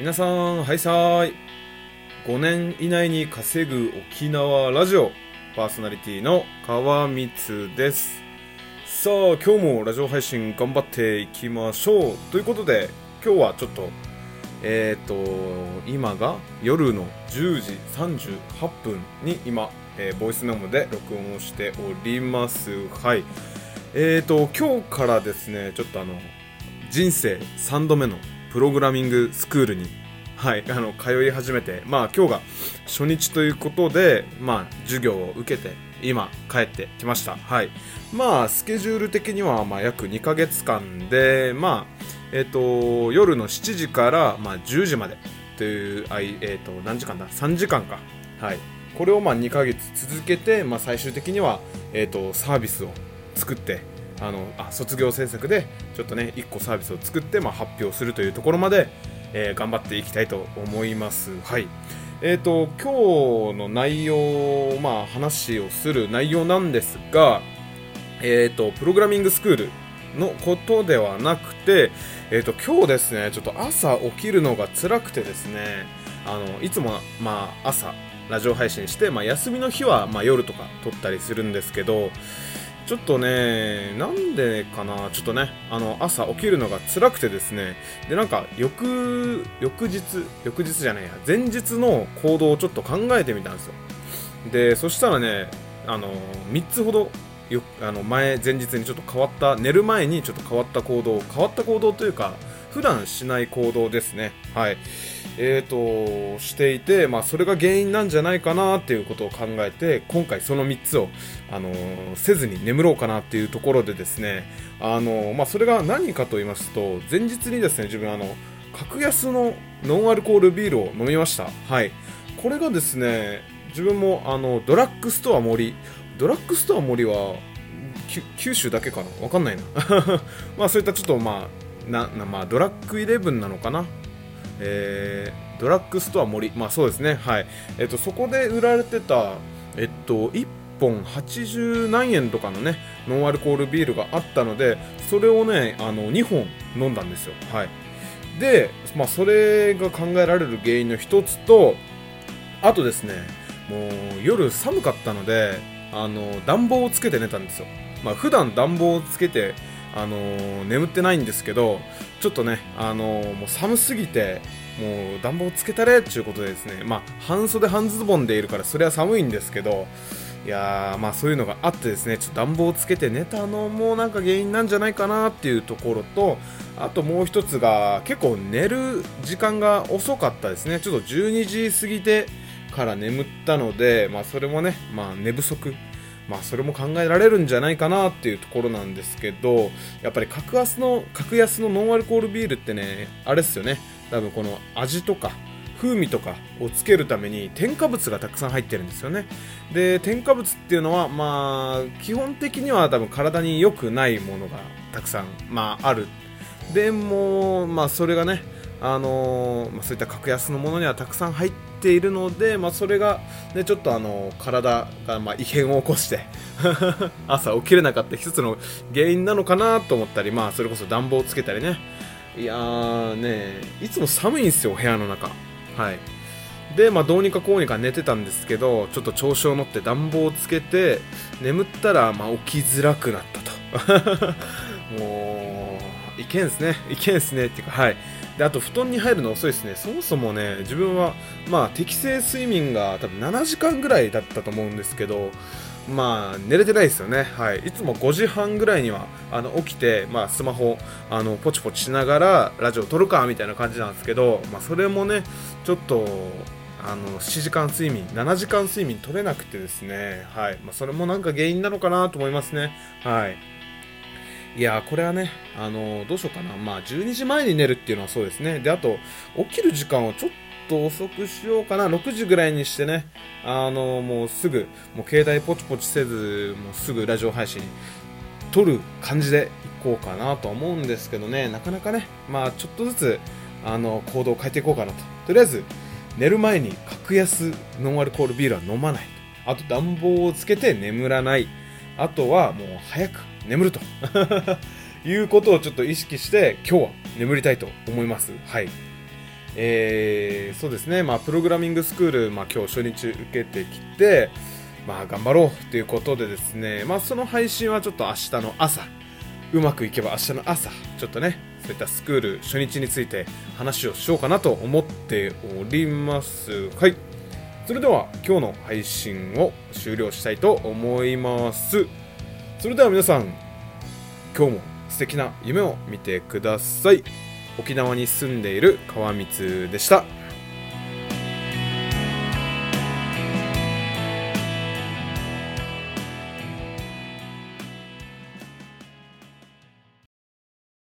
皆さん、はいさーい。5年以内に稼ぐ沖縄ラジオ、パーソナリティの川光です。さあ、今日もラジオ配信頑張っていきましょう。ということで、今日はちょっと、えっ、ー、と、今が夜の10時38分に今、えーボイスメモで録音をしております。はい。えーと、今日からですね、ちょっとあの、人生3度目のプログラミングスクールに、はい、あの、通い始めて、まあ今日が初日ということで、まあ授業を受けて、今帰ってきました。はい。まあスケジュール的にはまあ約2ヶ月間で、まあ、えっ、と、夜の7時からまあ10時までという、あいえっ、と、何時間だ ?3 時間か。はい。これをまあ2ヶ月続けて、まあ最終的には、えっ、と、サービスを作って、あのあ卒業制作でちょっとね1個サービスを作って、まあ、発表するというところまで、えー頑張っていきたいと思います。はい。えー、と今日の内容、まあ、話をする内容なんですが、えー、とプログラミングスクールのことではなくて、えー、と今日ですねちょっと朝起きるのが辛くてですねあのいつも、まあ、朝ラジオ配信して、まあ、休みの日は、まあ、夜とか撮ったりするんですけどちょっとね、なんでかな、ちょっとね、あの、朝起きるのが辛くてですね、で、なんか、翌、翌日、翌日じゃないや、前日の行動をちょっと考えてみたんですよ。で、そしたらね、あの、3つほど、よあの前、前日にちょっと変わった、寝る前にちょっと変わった行動、変わった行動というか、普段しない行動ですね。はい。えーと、していて、まあ、それが原因なんじゃないかなっていうことを考えて、今回その3つを、あのーせずに眠ろうかなっていうところでですね、あのーまあ、それが何かと言いますと、前日にですね、自分あの、格安のノンアルコールビールを飲みました。はい。これがですね、自分もあの、ドラッグストア森、ドラッグストア森は、九州だけかな？わかんないな。まあ、そういったちょっとまあ、なまあ、ドラッグイレブンなのかな？えードラッグストア森、まあそうですね、はい、えっとそこで売られてた、えっと、1本80何円とかのね、ノンアルコールビールがあったので、それをね、あの2本飲んだんですよ。はい、で、まあ、それが考えられる原因の一つと、あとですね、もう夜寒かったので、あの暖房をつけて寝たんですよ。まあ普段暖房をつけて、あの眠ってないんですけど、ちょっとね、あのもう寒すぎて、もう暖房つけたれっていうことでですね、まあ半袖半ズボンでいるからそれは寒いんですけど、いやーまあそういうのがあってですね、ちょっと暖房つけて寝たのもなんか原因なんじゃないかなっていうところと、あともう一つが結構寝る時間が遅かったですね。ちょっと12時過ぎてから眠ったので、まあそれもね、まあ寝不足。まあそれも考えられるんじゃないかなっていうところなんですけど、やっぱり格安の、格安のノンアルコールビールってね、あれっすよね。多分この味とか風味とかをつけるために添加物がたくさん入ってるんですよね。で、添加物っていうのは、まあ、基本的には多分体に良くないものがたくさん、まあ、ある。でも、まあそれがね、あのーまあ、そういった格安のものにはたくさん入っているので、まあ、それが、ね、ちょっとあの体がま異変を起こして 朝起きれなかった一つの原因なのかなと思ったり、まあ、それこそ暖房をつけたりね。いやーねいつも寒いんですよ部屋の中。はい。で、まあ、どうにかこうにか寝てたんですけどちょっと調子を乗って暖房をつけて眠ったら、ま、起きづらくなったと。もういけんすねいけんすねっていうかはい。であと布団に入るの遅いですね。そもそもね自分はまあ適正睡眠が多分7時間ぐらいだったと思うんですけどまあ寝れてないですよね。はい。いつも5時半ぐらいにはあの起きてまあスマホあのポチポチしながらラジオ撮るかみたいな感じなんですけどまあそれもねちょっとあの7時間睡眠7時間睡眠取れなくてですね。はい。まあそれもなんか原因なのかなと思いますね。はい。いやこれはね、あのーどうしようかな。まあ、12時前に寝るっていうのはそうですね。で、あと、起きる時間をちょっと遅くしようかな。6時ぐらいにしてね、あのもうすぐ、もう携帯ポチポチせず、もうすぐラジオ配信撮る感じでいこうかなと思うんですけどね、なかなかね、まあ、ちょっとずつ、あの、行動を変えていこうかなと。とりあえず、寝る前に格安ノンアルコールビールは飲まない。あと、暖房をつけて眠らない。あとは、もう早く眠ると。いうことをちょっと意識して、今日は眠りたいと思います。はい。えー、そうですね、まあ、プログラミングスクール、まあ、今日初日受けてきて、まあ、頑張ろうということでですね、まあ、その配信はちょっと明日の朝、うまくいけば明日の朝、ちょっとね、そういったスクール初日について話をしようかなと思っております。はい。それでは今日の配信を終了したいと思います。それでは皆さん、今日も素敵な夢を見てください。沖縄に住んでいる川光でした。